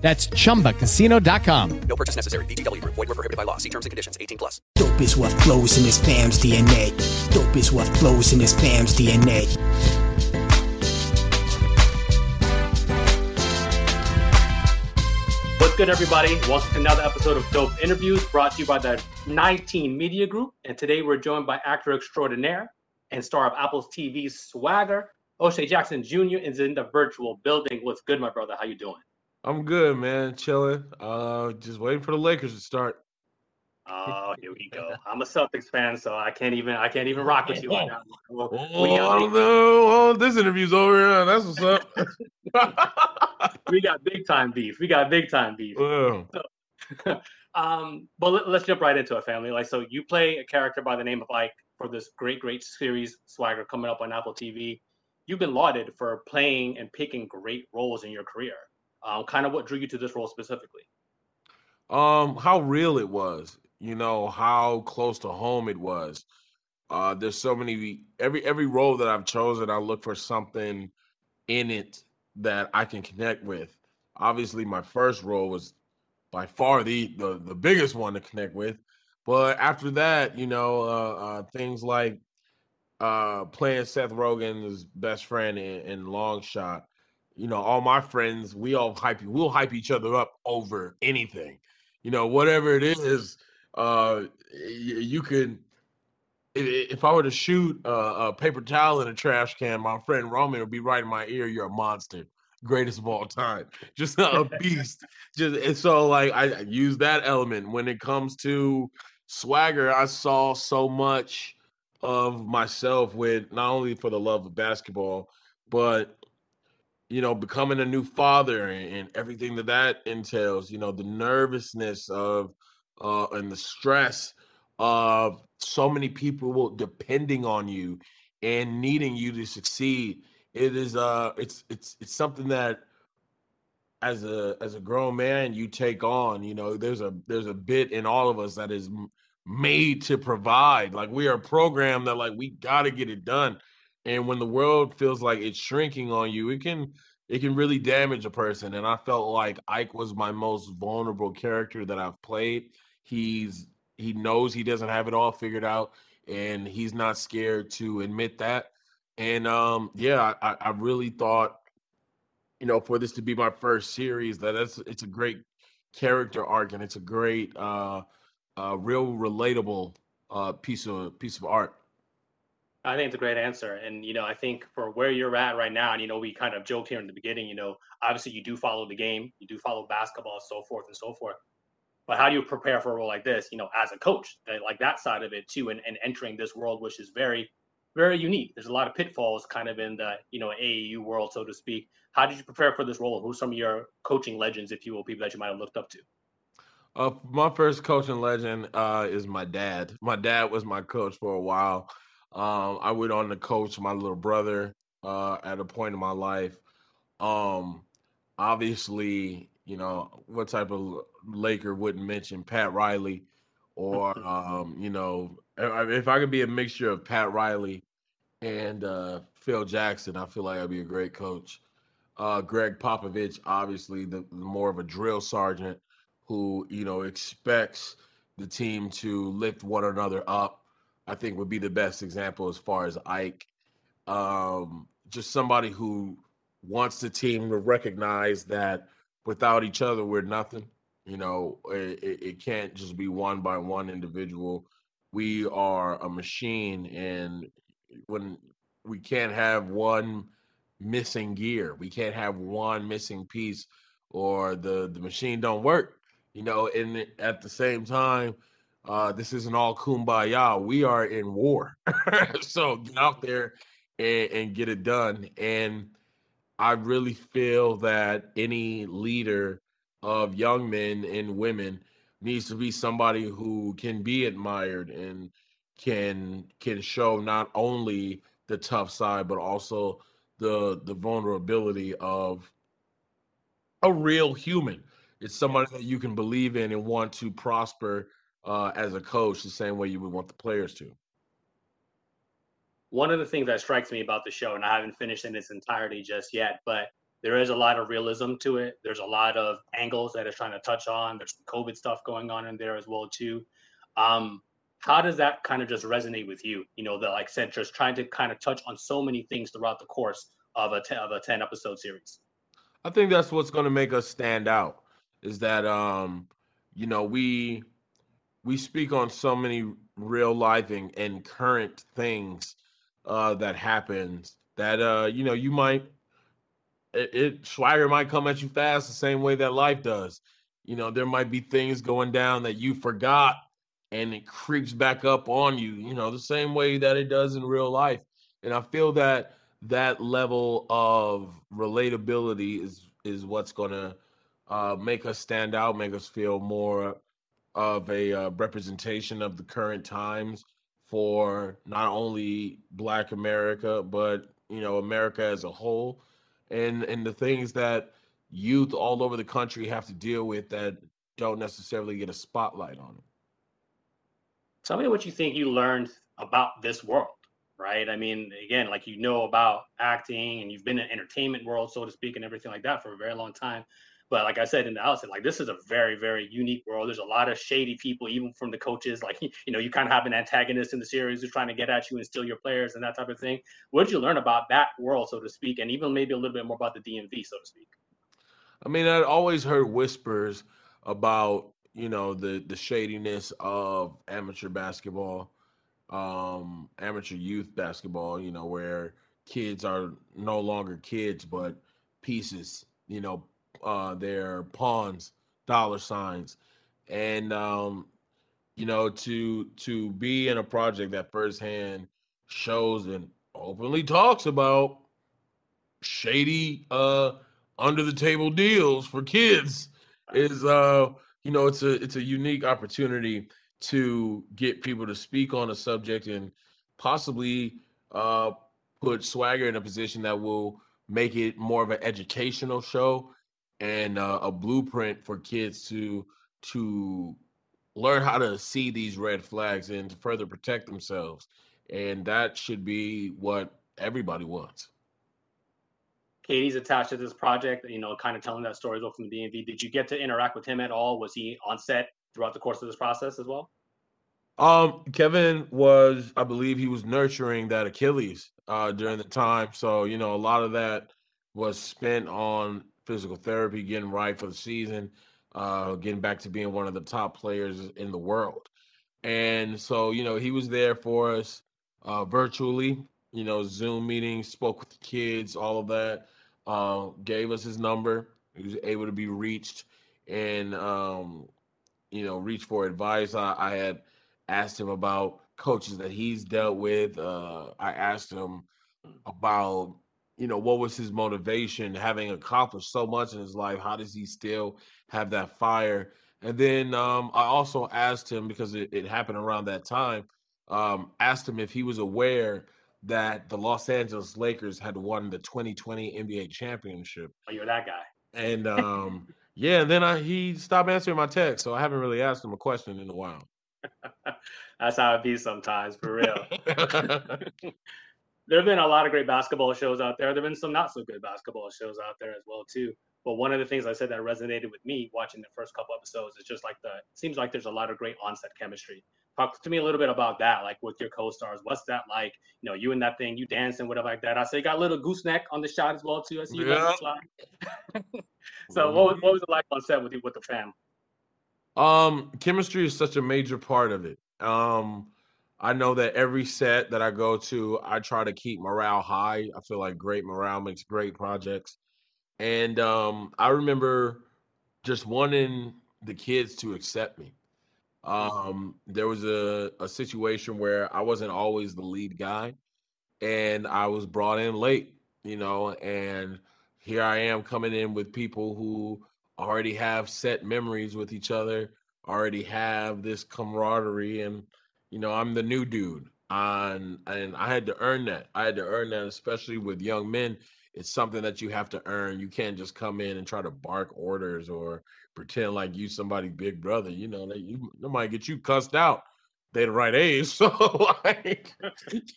That's chumbacasino.com. No purchase necessary. VGW Group. Void were prohibited by law. See terms and conditions. 18 plus. Dope is what flows in his fam's DNA. Dope is what flows in his fam's DNA. What's good, everybody? Welcome to another episode of Dope Interviews brought to you by the 19 Media Group. And today we're joined by actor extraordinaire and star of Apple's TV Swagger. O'Shea Jackson Jr. is in the virtual building. What's good, my brother? How you doing? I'm good, man. Chilling. Uh, just waiting for the Lakers to start. Oh, here we go. I'm a Celtics fan, so I can't even I can't even rock with you on that one. Oh, we, I got, don't know. Oh, this interview's over. That's what's up. we got big time beef. We got big time beef. Well, um, but let, us jump right into it, family. Like, so you play a character by the name of Ike for this great, great series, Swagger, coming up on Apple TV. You've been lauded for playing and picking great roles in your career. Um, kind of what drew you to this role specifically? um, how real it was. You know how close to home it was. Uh, there's so many. Every every role that I've chosen, I look for something in it that I can connect with. Obviously, my first role was by far the the, the biggest one to connect with. But after that, you know, uh, uh, things like uh, playing Seth Rogen's best friend in, in Long Shot. You know, all my friends, we all hype. We'll hype each other up over anything. You know, whatever it is, uh, you, can. If, I were to shoot a, a paper towel in a trash can, my friend Roman would be right in my ear. You're a monster, greatest of all time, just a beast. Just and so, like I use that element when it comes to swagger. I saw so much of myself with not only for the love of basketball, but you know, becoming a new father and, and everything that that entails. You know, the nervousness of uh, and the stress of so many people depending on you and needing you to succeed. It is uh, it's it's it's something that as a as a grown man you take on. You know, there's a there's a bit in all of us that is made to provide. Like we are programmed that like we got to get it done. And when the world feels like it's shrinking on you, it can it can really damage a person. And I felt like Ike was my most vulnerable character that I've played. He's he knows he doesn't have it all figured out, and he's not scared to admit that. And um, yeah, I, I really thought, you know, for this to be my first series, that it's it's a great character arc and it's a great uh uh, real relatable uh, piece of piece of art. I think it's a great answer. And, you know, I think for where you're at right now, and, you know, we kind of joked here in the beginning, you know, obviously you do follow the game, you do follow basketball, so forth and so forth. But how do you prepare for a role like this, you know, as a coach, like that side of it too, and, and entering this world, which is very, very unique. There's a lot of pitfalls kind of in the, you know, AAU world, so to speak. How did you prepare for this role? Who's some of your coaching legends, if you will, people that you might have looked up to? Uh, my first coaching legend uh, is my dad. My dad was my coach for a while. Um, I went on to coach my little brother uh, at a point in my life. Um, obviously, you know what type of Laker wouldn't mention Pat Riley, or um, you know, if I could be a mixture of Pat Riley and uh, Phil Jackson, I feel like I'd be a great coach. Uh, Gregg Popovich, obviously, the, the more of a drill sergeant who you know expects the team to lift one another up. I think would be the best example as far as Ike. Um, just somebody who wants the team to recognize that without each other we're nothing. You know, it, it can't just be one by one individual. We are a machine, and when we can't have one missing gear, we can't have one missing piece, or the the machine don't work you know, and at the same time, uh, this isn't all kumbaya. We are in war. so get out there and, and, get it done. And I really feel that any leader of young men and women needs to be somebody who can be admired and can can show not only the tough side but also the the vulnerability of a real human. It's somebody that you can believe in and want to prosper uh, as a coach the same way you would want the players to. One of the things that strikes me about the show, and I haven't finished in its entirety just yet, but there is a lot of realism to it. There's a lot of angles that it's trying to touch on. There's some COVID stuff going on in there as well too. Um, how does that kind of just resonate with you? You know, the like said, just trying to kind of touch on so many things throughout the course of a ten, of a ten episode series. I think that's what's going to make us stand out is that um, you know we we speak on so many real life and, and current things uh, that happens that uh, you know you might it, it swagger might come at you fast the same way that life does. You know, there might be things going down that you forgot and it creeps back up on you, you know, the same way that it does in real life. And I feel that that level of relatability is is what's going to uh, make us stand out, make us feel more of a uh, representation of the current times for not only Black America, but you know America as a whole and and the things that youth all over the country have to deal with that don't necessarily get a spotlight on them. Tell me what you think you learned about this world, right? I mean, again, like you know about acting and you've been in entertainment world, so to speak, and everything like that for a very long time. But like I said in the outset, like this is a very, very unique world. There's a lot of shady people, even from the coaches. Like you know, you kind of have an antagonist in the series who's trying to get at you and steal your players and that type of thing. What did you learn about that world, so to speak, and even maybe a little bit more about the DMV, so to speak? I mean, I'd always heard whispers about you know the the shadiness of amateur basketball, um, amateur youth basketball. You know, where kids are no longer kids but pieces. You know, uh, their pawns, dollar signs, and um, you know to to be in a project that firsthand shows and openly talks about shady uh under the table deals for kids is uh you know it's a it's a unique opportunity to get people to speak on a subject and possibly uh put swagger in a position that will make it more of an educational show and uh, a blueprint for kids to to learn how to see these red flags and to further protect themselves. And that should be what everybody wants. KD's attached to this project, you know, kind of telling that story from the DMV. Did you get to interact with him at all? Was he on set throughout the course of this process as well? Um, Kevin was, I believe, he was nurturing that Achilles uh, during the time. So you know, a lot of that was spent on physical therapy, getting right for the season, uh, getting back to being one of the top players in the world. And so, you know, he was there for us uh, virtually, you know, Zoom meetings, spoke with the kids, all of that, uh, gave us his number. He was able to be reached and, um, you know, reach for advice. I, I, had asked him about coaches that he's dealt with. Uh, I asked him about you know, what was his motivation having accomplished so much in his life? How does he still have that fire? And then um, I also asked him because it, it happened around that time. Um, asked him if he was aware that the Los Angeles Lakers had won the 2020 NBA championship. Oh, you're that guy. And um, yeah, and then I, he stopped answering my text, so I haven't really asked him a question in a while. That's how it be sometimes, for real. there have been a lot of great basketball shows out there. There have been some not so good basketball shows out there as well too. But one of the things I said that resonated with me watching the first couple episodes is just like the seems like there's a lot of great onset chemistry. Talk to me a little bit about that, like with your co-stars. What's that like? You know, you and that thing, you dancing, whatever like that. I say you got a little gooseneck on the shot as well too. I see you yeah. so what, was, what was it like on set with you with the fam? Um, chemistry is such a major part of it. Um, I know that every set that I go to, I try to keep morale high. I feel like great morale makes great projects. And um, I remember just wanting the kids to accept me. Um, there was a, a situation where I wasn't always the lead guy and I was brought in late, you know, and here I am coming in with people who already have set memories with each other already have this camaraderie, and you know, I'm the new dude, and and I had to earn that. I had to earn that, especially with young men. It's something that you have to earn. You can't just come in and try to bark orders or pretend like you somebody big brother. You know, that you nobody get you cussed out. They the right age, so like,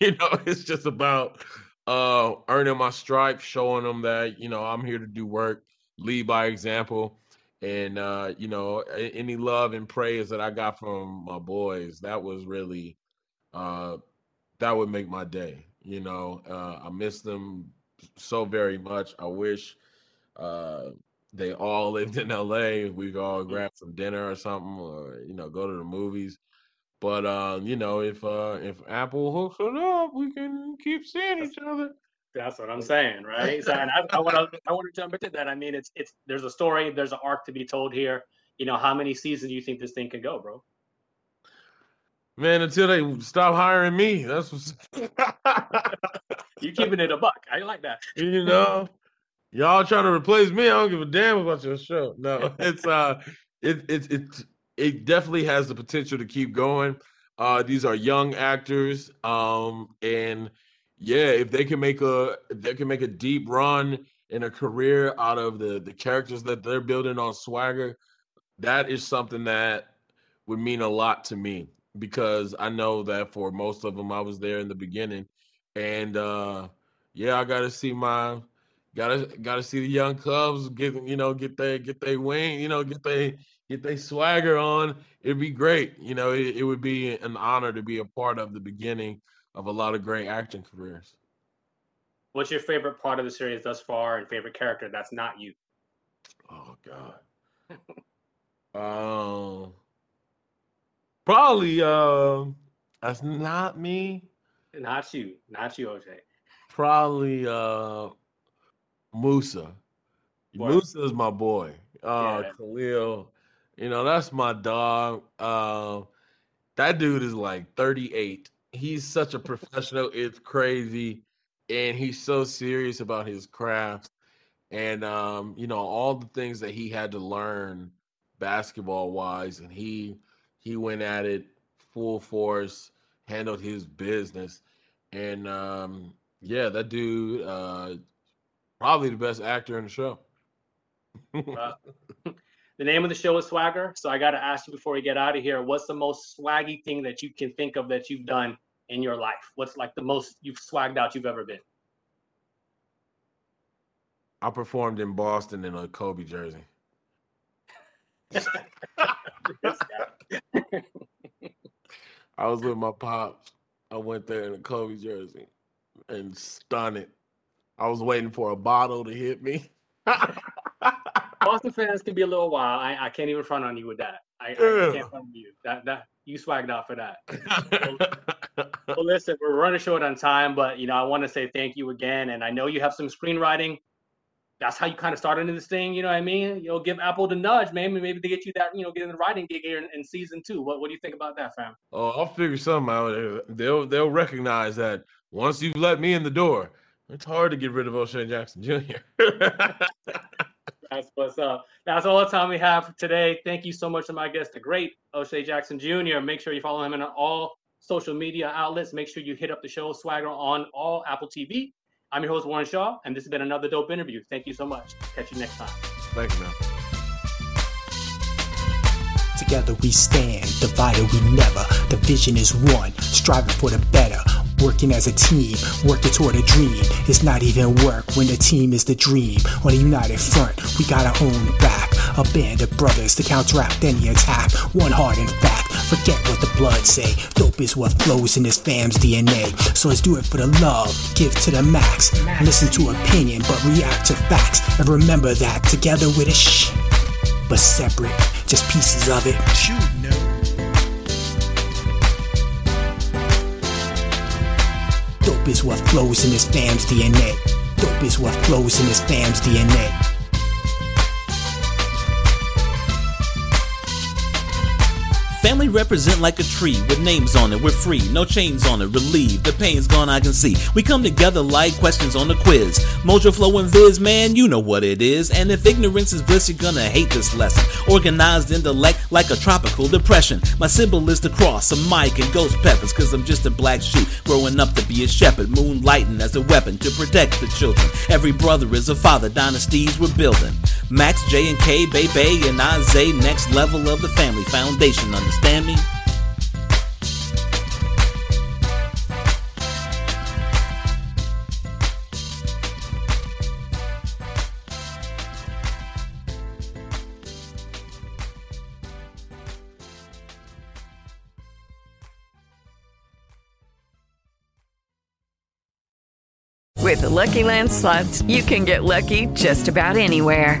you know, it's just about uh earning my stripes, showing them that you know I'm here to do work, lead by example, and uh, you know any love and praise that I got from my boys, that was really uh that would make my day. You know, uh, I miss them so very much. I wish uh they all lived in LA. We could all grab some dinner or something, or you know, go to the movies. But uh, you know, if uh if Apple hooks it up, we can keep seeing each other. That's what I'm saying, right? So, and I want to I want to jump into that. I mean, it's it's there's a story, there's an arc to be told here. You know, how many seasons do you think this thing can go, bro? Man, until they stop hiring me, that's what's You keeping it a buck. I like that. you know. Y'all trying to replace me? I don't give a damn about your show. No, it's uh, it it it it definitely has the potential to keep going. Uh, these are young actors, um, and yeah, if they can make a they can make a deep run in a career out of the the characters that they're building on Swagger, that is something that would mean a lot to me because I know that for most of them I was there in the beginning, and uh, yeah, I got to see my Gotta gotta see the young Cubs get you know get their get their wing you know get they get their swagger on. It'd be great. You know, it, it would be an honor to be a part of the beginning of a lot of great acting careers. What's your favorite part of the series thus far, and favorite character that's not you? Oh God. um, probably uh, that's not me. Not you, not you, OJ. Probably uh, Musa. Word. Musa is my boy. Uh, Yeah. Khalil. You know, that's my dog. Uh, that dude is like 38. He's such a professional. It's crazy. And he's so serious about his craft. And um, you know, all the things that he had to learn basketball wise, and he he went at it full force, handled his business. And um, yeah, that dude uh probably the best actor in the show. Uh, the name of the show is Swagger. So I got to ask you before we get out of here, what's the most swaggy thing that you can think of that you've done in your life? What's like the most you've swagged out you've ever been? I performed in Boston in a Kobe jersey. I was with my pops. I went there in a Kobe jersey and stunned it. I was waiting for a bottle to hit me. Boston fans can be a little wild. I, I can't even front on you with that. I, I can't front on you. That that you swagged out for that. Well, listen, we're running short on time, but you know, I want to say thank you again. And I know you have some screenwriting. That's how you kind of started into this thing, you know what I mean? You know, give Apple the nudge, maybe maybe they get you that, you know, get in the writing gig here in, in season two. What what do you think about that, fam? oh, I'll figure something out. They'll they'll recognize that once you've let me in the door, it's hard to get rid of O'Shea Jackson Jr. That's what's up. That's all the time we have for today. Thank you so much to my guest, the great O'Shea Jackson Jr. Make sure you follow him on all social media outlets. Make sure you hit up the show Swagger on all Apple TV. I'm your host, Warren Shaw, and this has been another dope interview. Thank you so much. Catch you next time. Thank you, man. Together we stand, divided we never. The vision is one, striving for the better. Working as a team, working toward a dream. It's not even work when the team is the dream. On a united front, we got our own back. A band of brothers to counteract any attack. One heart, in fact. Forget what the blood say. Dope is what flows in this fam's DNA. So let's do it for the love. Give to the max. Listen to opinion, but react to facts. And remember that together with a shh but separate, just pieces of it. Dope is what flows in this fam's DNA. Dope is what flows in this fam's DNA. Family represent like a tree with names on it. We're free, no chains on it. Relieved, the pain's gone, I can see. We come together like questions on the quiz. Mojo Flow and Viz, man, you know what it is. And if ignorance is bliss, you're gonna hate this lesson. Organized intellect like a tropical depression. My symbol is the cross, a mic, and ghost peppers. Cause I'm just a black sheep growing up to be a shepherd. Moonlighting as a weapon to protect the children. Every brother is a father, dynasties we're building. Max, J, and K, Baby, and Isaiah, next level of the family foundation. Understand me? With the Lucky Land slots, you can get lucky just about anywhere.